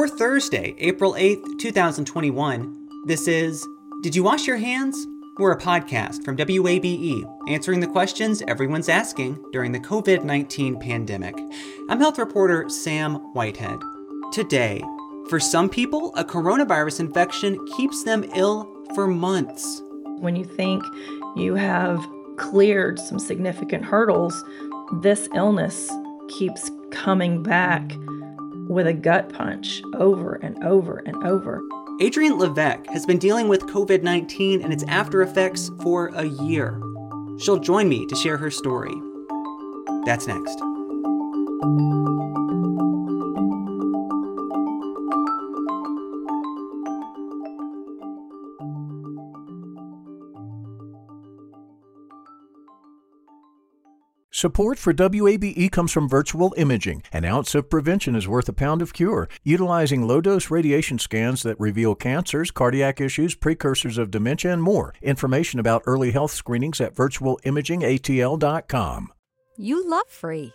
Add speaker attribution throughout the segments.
Speaker 1: For Thursday, April 8th, 2021, this is Did You Wash Your Hands? We're a podcast from WABE answering the questions everyone's asking during the COVID 19 pandemic. I'm health reporter Sam Whitehead. Today, for some people, a coronavirus infection keeps them ill for months.
Speaker 2: When you think you have cleared some significant hurdles, this illness keeps coming back with a gut punch over and over and over.
Speaker 1: Adrienne Levesque has been dealing with COVID 19 and its after effects for a year. She'll join me to share her story. That's next.
Speaker 3: Support for WABE comes from Virtual Imaging. An ounce of prevention is worth a pound of cure. Utilizing low dose radiation scans that reveal cancers, cardiac issues, precursors of dementia, and more. Information about early health screenings at virtualimagingatl.com.
Speaker 4: You love free,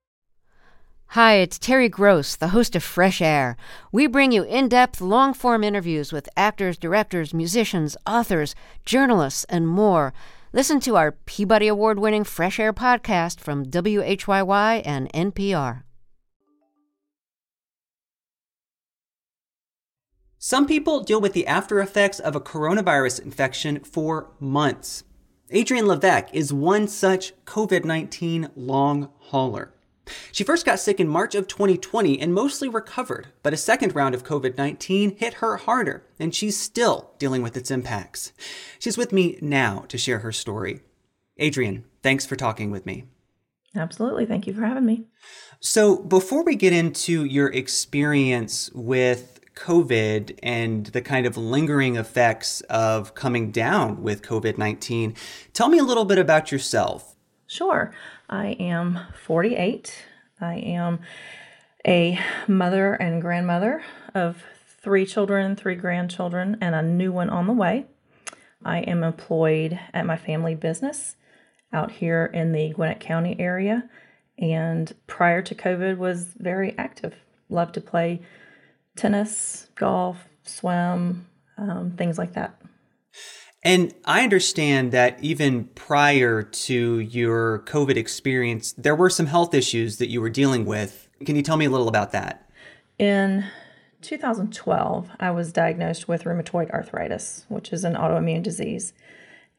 Speaker 5: Hi, it's Terry Gross, the host of Fresh Air. We bring you in depth, long form interviews with actors, directors, musicians, authors, journalists, and more. Listen to our Peabody Award winning Fresh Air podcast from WHYY and NPR.
Speaker 1: Some people deal with the after effects of a coronavirus infection for months. Adrienne Levesque is one such COVID 19 long hauler. She first got sick in March of 2020 and mostly recovered, but a second round of COVID 19 hit her harder, and she's still dealing with its impacts. She's with me now to share her story. Adrienne, thanks for talking with me.
Speaker 2: Absolutely. Thank you for having me.
Speaker 1: So, before we get into your experience with COVID and the kind of lingering effects of coming down with COVID 19, tell me a little bit about yourself.
Speaker 2: Sure. I am 48. I am a mother and grandmother of three children, three grandchildren, and a new one on the way. I am employed at my family business out here in the Gwinnett County area and prior to COVID was very active. Loved to play tennis, golf, swim, um, things like that.
Speaker 1: And I understand that even prior to your COVID experience, there were some health issues that you were dealing with. Can you tell me a little about that?
Speaker 2: In 2012, I was diagnosed with rheumatoid arthritis, which is an autoimmune disease,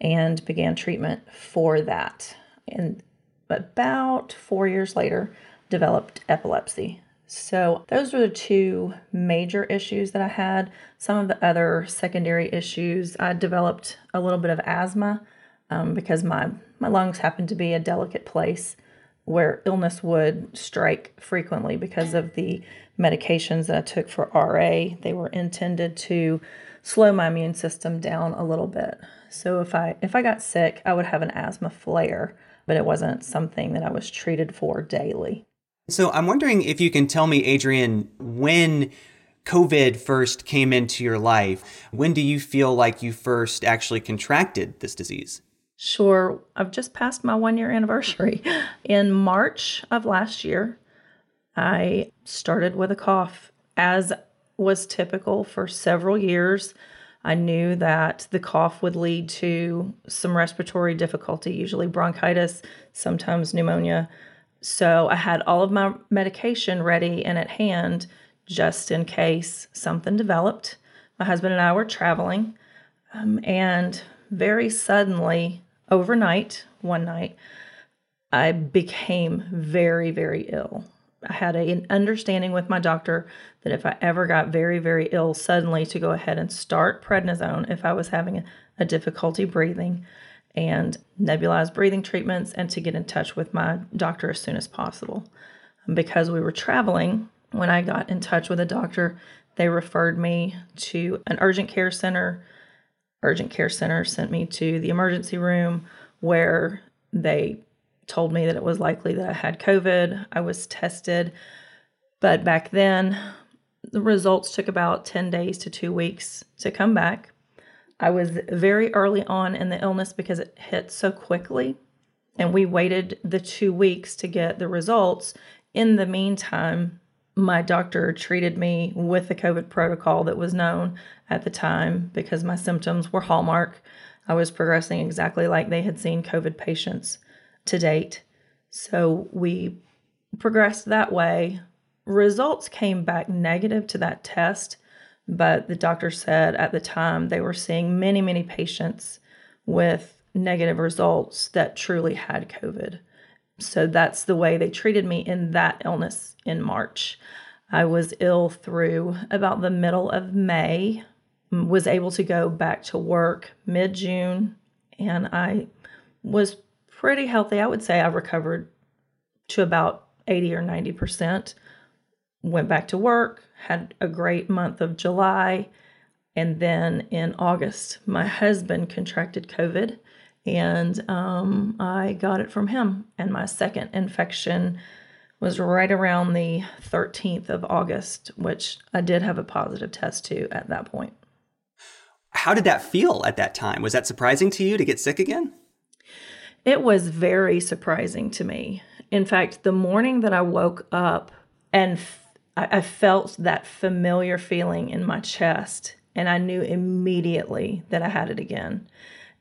Speaker 2: and began treatment for that. And about four years later, developed epilepsy. So, those were the two major issues that I had. Some of the other secondary issues, I developed a little bit of asthma um, because my, my lungs happen to be a delicate place where illness would strike frequently because of the medications that I took for RA. They were intended to slow my immune system down a little bit. So if I if I got sick, I would have an asthma flare, but it wasn't something that I was treated for daily.
Speaker 1: So I'm wondering if you can tell me, Adrienne, when COVID first came into your life, when do you feel like you first actually contracted this disease?
Speaker 2: Sure. I've just passed my one year anniversary. In March of last year, I started with a cough, as was typical for several years. I knew that the cough would lead to some respiratory difficulty, usually bronchitis, sometimes pneumonia. So I had all of my medication ready and at hand just in case something developed. My husband and I were traveling, um, and very suddenly, overnight, one night, I became very, very ill. I had a, an understanding with my doctor that if I ever got very, very ill suddenly, to go ahead and start prednisone if I was having a, a difficulty breathing and nebulized breathing treatments and to get in touch with my doctor as soon as possible. Because we were traveling, when I got in touch with a doctor, They referred me to an urgent care center. Urgent care center sent me to the emergency room where they told me that it was likely that I had COVID. I was tested. But back then, the results took about 10 days to two weeks to come back. I was very early on in the illness because it hit so quickly, and we waited the two weeks to get the results. In the meantime, my doctor treated me with the COVID protocol that was known at the time because my symptoms were hallmark. I was progressing exactly like they had seen COVID patients to date. So we progressed that way. Results came back negative to that test, but the doctor said at the time they were seeing many, many patients with negative results that truly had COVID. So that's the way they treated me in that illness in March. I was ill through about the middle of May, was able to go back to work mid June, and I was pretty healthy. I would say I recovered to about 80 or 90% went back to work, had a great month of July. And then in August, my husband contracted COVID and um, I got it from him. And my second infection was right around the 13th of August, which I did have a positive test to at that point.
Speaker 1: How did that feel at that time? Was that surprising to you to get sick again?
Speaker 2: It was very surprising to me. In fact, the morning that I woke up and I, I felt that familiar feeling in my chest, and I knew immediately that I had it again.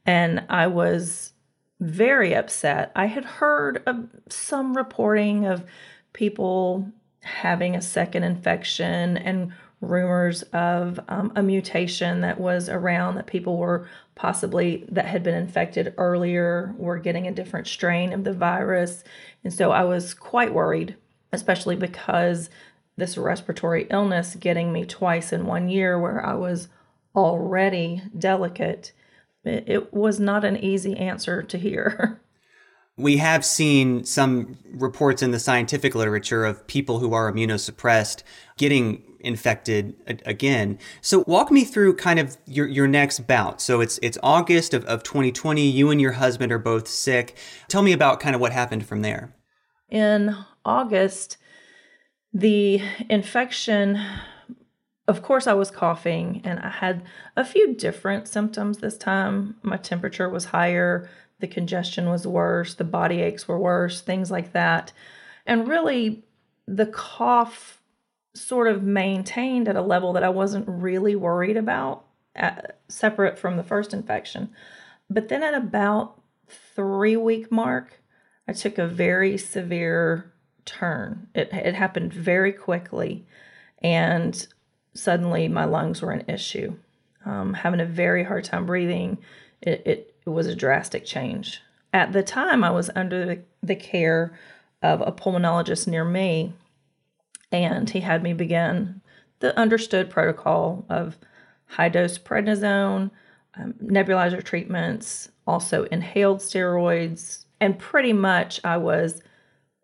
Speaker 2: And I was very upset. I had heard of some reporting of people having a second infection and rumors of um, a mutation that was around that people were possibly that had been infected earlier were getting a different strain of the virus and so i was quite worried especially because this respiratory illness getting me twice in one year where I was already delicate, it, it was not an easy answer to hear.
Speaker 1: We have seen some reports in the scientific literature of people who are immunosuppressed getting infected again. So walk me through kind of your, your next bout. So it's it's August of, of 2020. You and your husband are both sick. Tell me about kind of what happened from there.
Speaker 2: In August, the infection, of course, I was coughing and I had a few different symptoms this time. My temperature was higher, the congestion was worse, the body aches were worse, things like that. And really, the cough sort of maintained at a level that I wasn't really worried about, at, uh, separate from the first infection. But then at about three week mark, I took a very severe turn. It, it happened very quickly, and suddenly my lungs were an issue. Um, having a very hard time breathing, it, it, it, was a drastic change. At the time, I was under the, the care of a pulmonologist near me, and he had me begin the understood protocol of high dose prednisone, um, nebulizer treatments, also inhaled steroids, and pretty much I was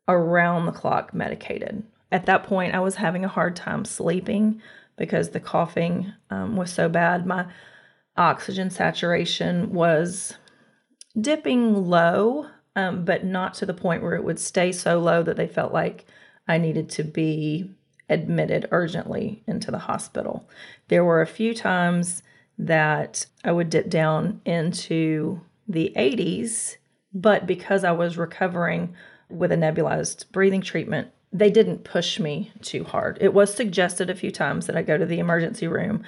Speaker 2: around the clock medicated. At that point, I was having a hard time sleeping because the coughing um, was so bad. My oxygen saturation was dipping low, um, but not to the point where it would stay so low that they felt like I needed to be admitted urgently into the hospital. There were a few times that I would dip down into the 80s, but because I was recovering with a nebulized breathing treatment, they didn't push me too hard. It was suggested a few times that I go to the emergency room,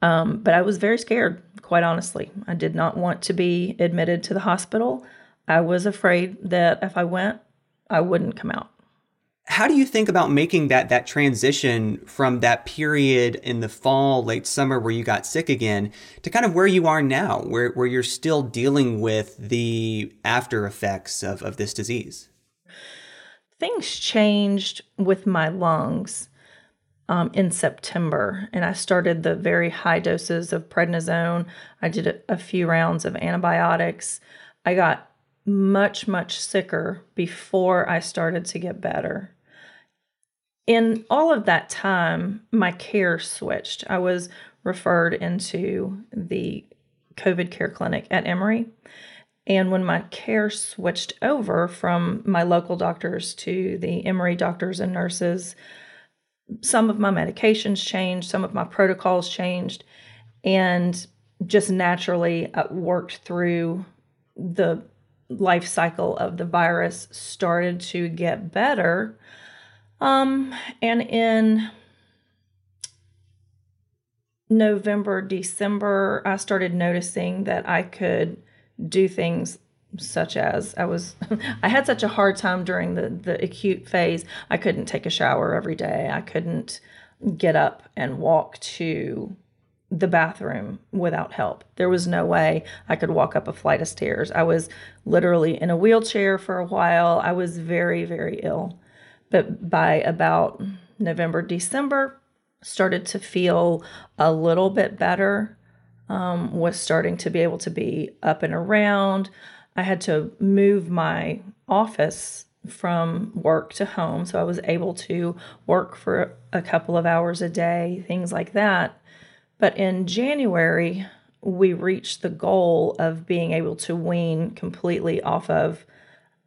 Speaker 2: um, but I was very scared, quite honestly. I did not want to be admitted to the hospital. I was afraid that if I went, I wouldn't come out.
Speaker 1: How do you think about making that that transition from that period in the fall, late summer where you got sick again to kind of where you are now, where, where you're still dealing with the after effects of, of this disease?
Speaker 2: Things changed with my lungs um, in September, and I started the very high doses of prednisone. I did a, a few rounds of antibiotics. I got much, much sicker before I started to get better. in all of that time, my care switched. I was referred into the COVID care clinic at Emory. And when my care switched over from my local doctors to the Emory doctors and nurses, some of my medications changed, some of my protocols changed, and just naturally uh, worked through the life cycle of the virus, started to get better. Um, and in November, December, I started noticing that I could do things such as I was I had such a hard time during the the acute phase. I couldn't take a shower every day. I couldn't get up and walk to the bathroom without help. There was no way I could walk up a flight of stairs. I was literally in a wheelchair for a while. I was very very ill. But by about November, December, started to feel a little bit better. Um, was starting to be able to be up and around. I had to move my office from work to home. So I was able to work for a couple of hours a day, things like that. But in January, we reached the goal of being able to wean completely off of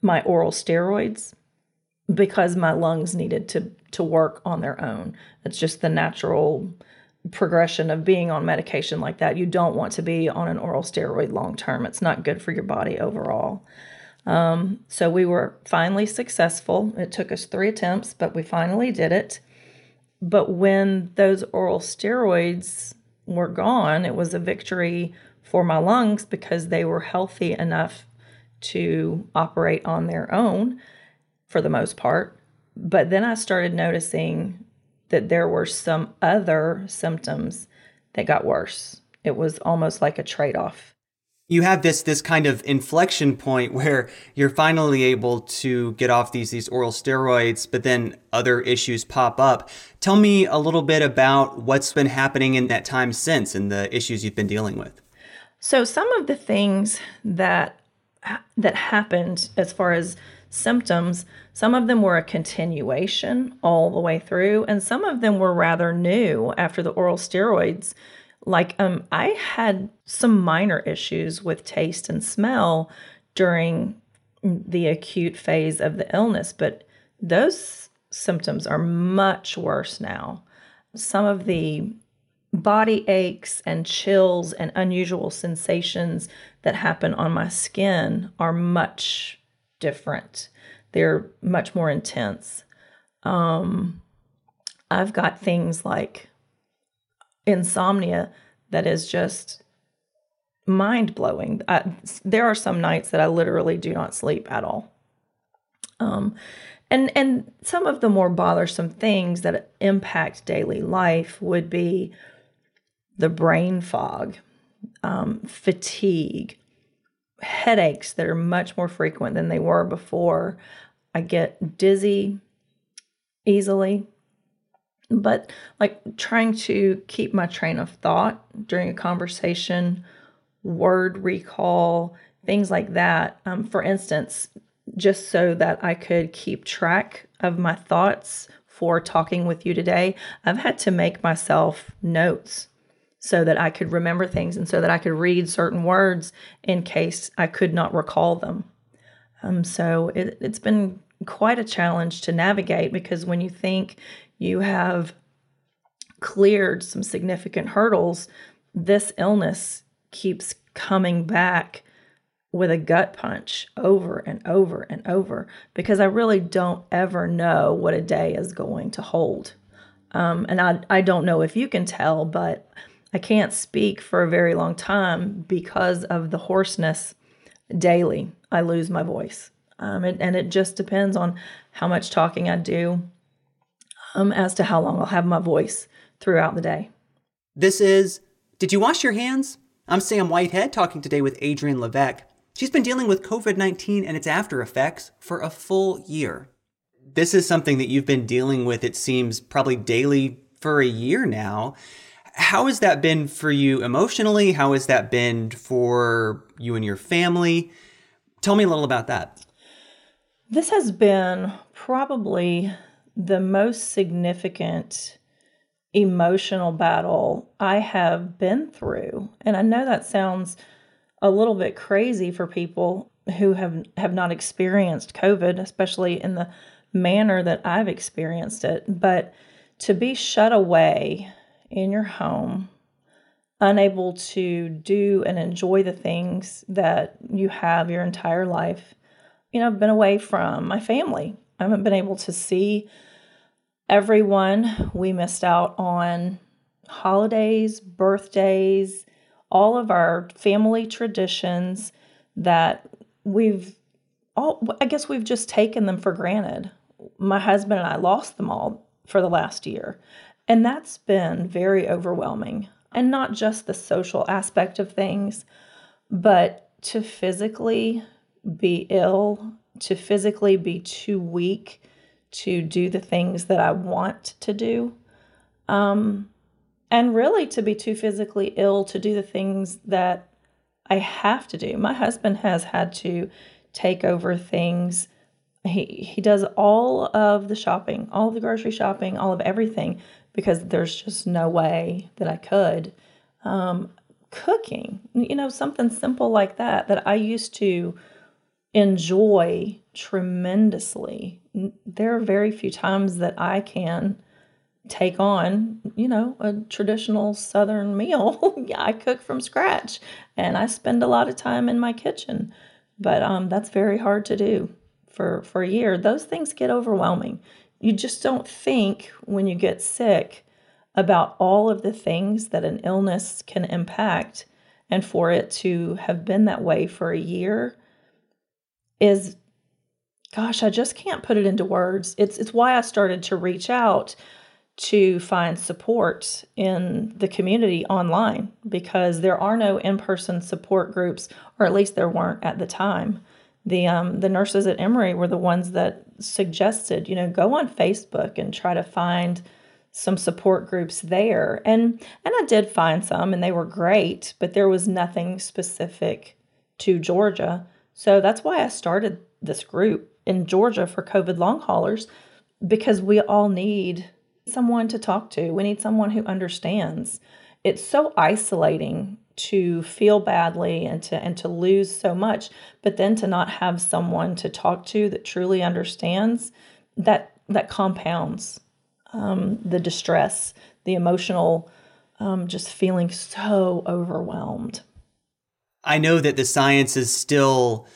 Speaker 2: my oral steroids because my lungs needed to to work on their own. It's just the natural progression of being on medication like that. You don't want to be on an oral steroid long term. It's not good for your body overall. Um, so we were finally successful. It took us three attempts, but we finally did it. But when those oral steroids were gone, it was a victory for my lungs because they were healthy enough to operate on their own for the most part. But then I started noticing that there were some other symptoms that got worse. It was almost like a trade off.
Speaker 1: You have this this kind of inflection point where you're finally able to get off these these oral steroids, but then other issues pop up. Tell me a little bit about what's been happening in that time since and the issues you've been dealing with.
Speaker 2: So some of the things that that happened as far as symptoms. Some of them were a continuation all the way through, and some of them were rather new after the oral steroids. Like, um, I had some minor issues with taste and smell during the acute phase of the illness, but those symptoms are much worse now. Some of the body aches and chills and unusual sensations that happen on my skin are much different. They're much more intense. Um, I've got things like insomnia that is just mind blowing. There are some nights that I literally do not sleep at all. Um, and and some of the more bothersome things that impact daily life would be the brain fog, um, fatigue, headaches that are much more frequent than they were before. I get dizzy easily. But like trying to keep my train of thought during a conversation, word recall, things like that. Um, for instance, just so that I could keep track of my thoughts for talking with you today, I've had to make myself notes so that I could remember things and so that I could read certain words in case I could not recall them. Um, so it, it's been quite a challenge to navigate because when you think you have cleared some significant hurdles, this illness keeps coming back with a gut punch over and over and over because I really don't ever know what a day is going to hold. Um, and I, I don't know if you can tell, but I can't speak for a very long time because of the hoarseness daily. I lose my voice. Um, and, and it just depends on how much talking I do um, as to how long I'll have my voice throughout the day.
Speaker 1: This is Did You Wash Your Hands? I'm Sam Whitehead talking today with Adrienne Levesque. She's been dealing with COVID 19 and its after effects for a full year. This is something that you've been dealing with, it seems, probably daily for a year now. How has that been for you emotionally? How has that been for you and your family? Tell me a little about that.
Speaker 2: This has been probably the most significant emotional battle I have been through. And I know that sounds a little bit crazy for people who have have not experienced COVID, especially in the manner that I've experienced it, but to be shut away in your home, unable to do and enjoy the things that you have your entire life. You know, I've been away from my family. I haven't been able to see everyone. We missed out on holidays, birthdays, all of our family traditions that we've all I guess we've just taken them for granted. My husband and I lost them all for the last year. And that's been very overwhelming. And not just the social aspect of things, but to physically be ill, to physically be too weak to do the things that I want to do. Um, and really to be too physically ill to do the things that I have to do. My husband has had to take over things. He he does all of the shopping, all of the grocery shopping, all of everything because there's just no way that I could. Um, cooking, you know, something simple like that that I used to enjoy tremendously. There are very few times that I can take on, you know, a traditional Southern meal. I cook from scratch and I spend a lot of time in my kitchen, but um, that's very hard to do for, for a year. Those things get overwhelming. You just don't think when you get sick about all of the things that an illness can impact. And for it to have been that way for a year is gosh, I just can't put it into words. It's it's why I started to reach out to find support in the community online because there are no in-person support groups, or at least there weren't at the time. The um, the nurses at Emory were the ones that suggested, you know, go on Facebook and try to find some support groups there. And and I did find some and they were great, but there was nothing specific to Georgia. So that's why I started this group in Georgia for COVID long haulers because we all need someone to talk to. We need someone who understands. It's so isolating to feel badly and to and to lose so much, but then to not have someone to talk to that truly understands that that compounds um, the distress, the emotional, um, just feeling so overwhelmed.
Speaker 1: I know that the science is still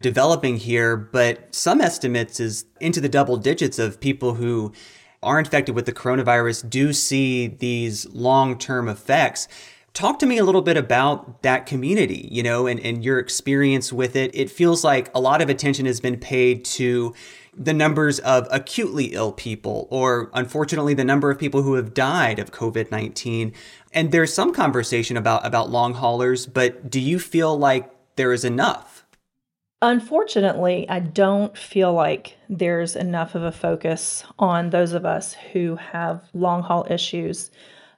Speaker 1: developing here, but some estimates is into the double digits of people who are infected with the coronavirus do see these long term effects. Talk to me a little bit about that community, you know, and, and your experience with it. It feels like a lot of attention has been paid to the numbers of acutely ill people, or unfortunately, the number of people who have died of COVID 19. And there's some conversation about, about long haulers, but do you feel like there is enough?
Speaker 2: Unfortunately, I don't feel like there's enough of a focus on those of us who have long haul issues.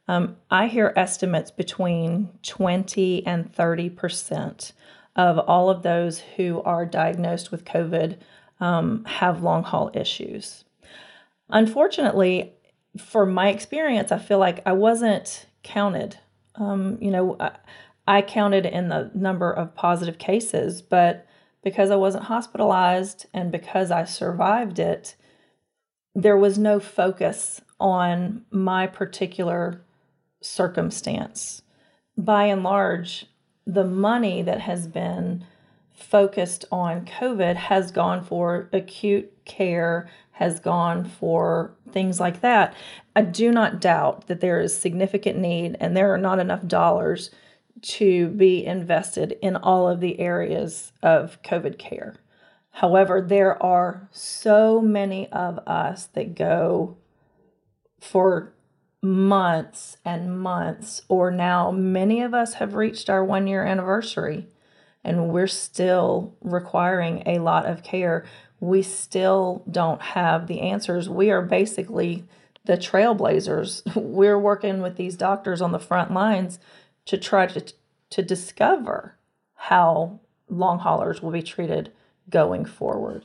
Speaker 2: Um, I hear estimates between 20 and 30 percent of all of those who are diagnosed with COVID um, have long haul issues. Unfortunately, for my experience, I feel like I wasn't counted. Um, you know, I, I counted in the number of positive cases, but because I wasn't hospitalized and because I survived it, there was no focus on my particular circumstance. By and large, the money that has been focused on COVID has gone for acute care, has gone for things like that. I do not doubt that there is significant need and there are not enough dollars to be invested in all of the areas of COVID care. However, there are so many of us that go for months and months, or now many of us have reached our one year anniversary and we're still requiring a lot of care. We still don't have the answers. We are basically the trailblazers. We're working with these doctors on the front lines to try to to discover how long haulers will be treated going forward.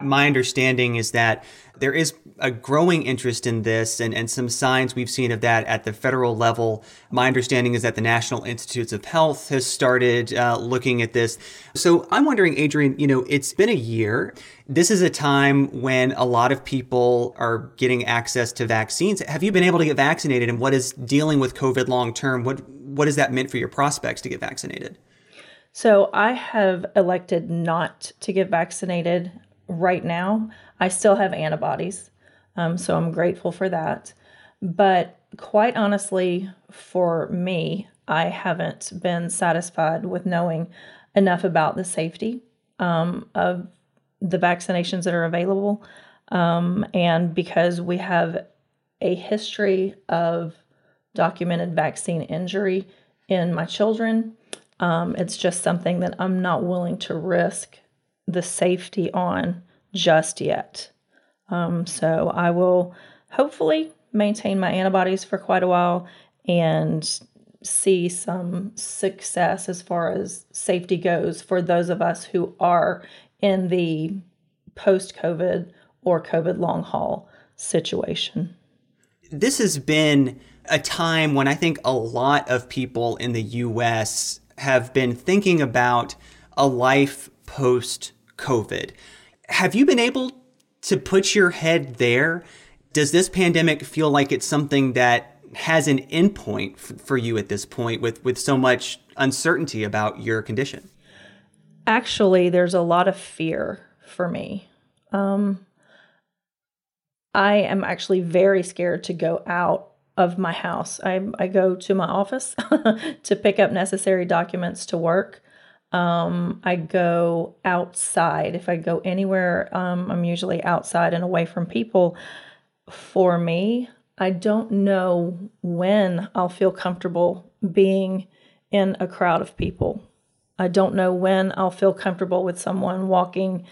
Speaker 1: My understanding is that there is a growing interest in this and, and some signs we've seen of that at the federal level. My understanding is that the National Institutes of Health has started uh, looking at this. So I'm wondering, Adrienne, you know, it's been a year. This is a time when a lot of people are getting access to vaccines. Have you been able to get vaccinated? And what is dealing with COVID long term? What, what has that meant for your prospects to get vaccinated?
Speaker 2: So I have elected not to get vaccinated right now. I still have antibodies. Um, so I'm grateful for that. But quite honestly, for me, I haven't been satisfied with knowing enough about the safety um, of the vaccinations that are available. Um, and because we have a history of documented vaccine injury in my children, um, it's just something that I'm not willing to risk the safety on just yet. Um, so I will hopefully maintain my antibodies for quite a while and see some success as far as safety goes for those of us who are in the post COVID or COVID long haul situation.
Speaker 1: This has been a time when I think a lot of people in the US have been thinking about a life post COVID. Have you been able to put your head there? Does this pandemic feel like it's something that has an endpoint f- for you at this point with, with so much uncertainty about your condition?
Speaker 2: Actually, there's a lot of fear for me. Um, I am actually very scared to go out of my house. I, I go to my office to pick up necessary documents to work. Um, I go outside. If I go anywhere, um, I'm usually outside and away from people. For me, I don't know when I'll feel comfortable being in a crowd of people. I don't know when I'll feel comfortable with someone walking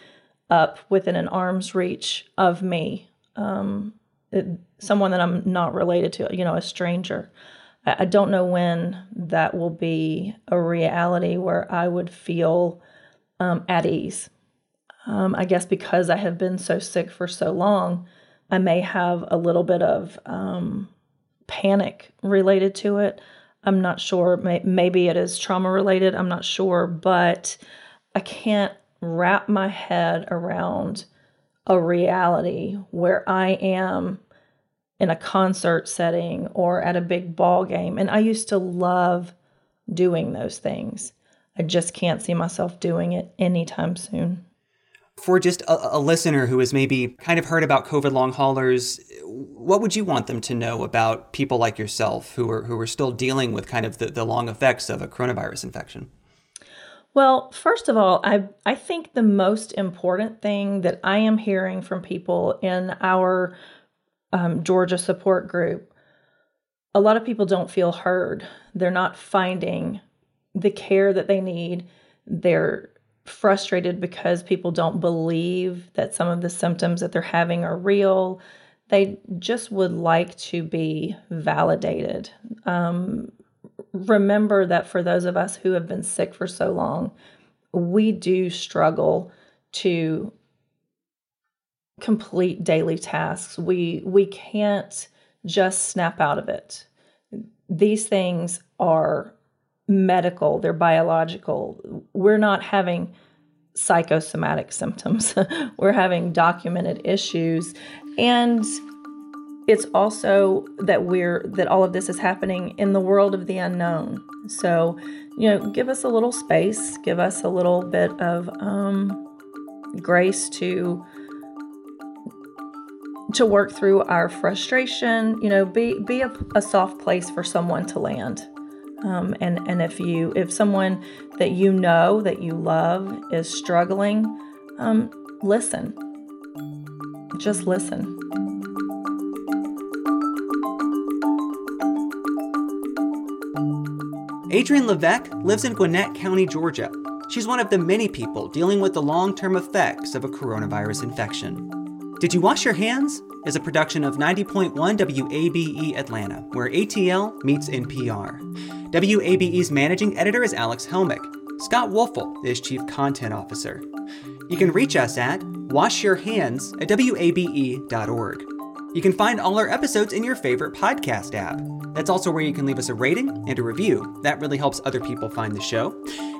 Speaker 2: up within an arm's reach of me. Um, it, someone that I'm not related to, you know, a stranger. I, don't know when that will be a reality where I would feel um, at ease. Um, I guess because I have been so sick for so long, I may have a little bit of um, panic related to it. I'm not sure. Maybe it is trauma related. I'm not sure, but I can't wrap my head around a reality where I am in a concert setting or at a big ball game. And I used to love doing those things. I just can't see myself doing it anytime soon.
Speaker 1: For just a, a, listener who has maybe kind of heard about COVID long haulers, what would you want them to know about people like yourself who are who are still dealing with kind of the, the long effects of a coronavirus infection?
Speaker 2: Well, first of all, I I think the most important thing that I am hearing from people in our um, Georgia support group, a lot of people don't feel heard. They're not finding the care that they need. They're frustrated because people don't believe that some of the symptoms that they're having are real. They just would like to be validated. Um, remember that for those of us who have been sick for so long, we do struggle to complete daily tasks. We we can't just snap out of it. These things are medical, they're biological. We're not having psychosomatic symptoms. We're having documented issues and it's also that we're that all of this is happening in the world of the unknown. So, you know, give us a little space, give us a little bit of um, grace to to work through our frustration. You know, be be a, a soft place for someone to land. Um, and and if you if someone that you know that you love is struggling, um, listen. Just listen.
Speaker 1: Adrienne Levesque lives in Gwinnett County, Georgia. She's one of the many people dealing with the long term effects of a coronavirus infection. Did You Wash Your Hands? is a production of 90.1 WABE Atlanta, where ATL meets NPR. WABE's managing editor is Alex Helmick. Scott Woelfel is chief content officer. You can reach us at Wash Your Hands at WABE.org. You can find all our episodes in your favorite podcast app. That's also where you can leave us a rating and a review. That really helps other people find the show.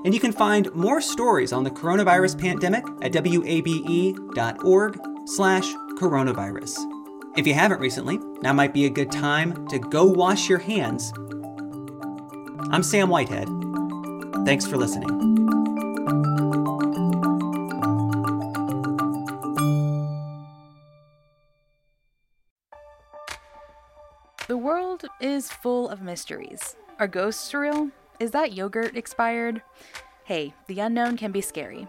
Speaker 1: And you can find more stories on the coronavirus pandemic at wabe.org slash coronavirus. If you haven't recently, now might be a good time to go wash your hands. I'm Sam Whitehead. Thanks for listening.
Speaker 6: The world is full of mysteries. Are ghosts real? Is that yogurt expired? Hey, the unknown can be scary,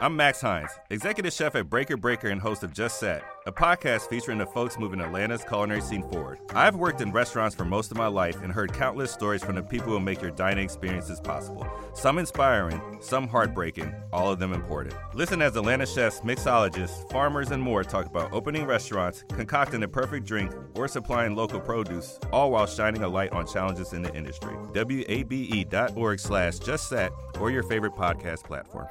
Speaker 7: I'm Max Hines, executive chef at Breaker Breaker and host of Just Set, a podcast featuring the folks moving Atlanta's culinary scene forward. I've worked in restaurants for most of my life and heard countless stories from the people who make your dining experiences possible. Some inspiring, some heartbreaking, all of them important. Listen as Atlanta chefs, mixologists, farmers, and more talk about opening restaurants, concocting the perfect drink, or supplying local produce, all while shining a light on challenges in the industry. WABE.org slash just set or your favorite podcast platform.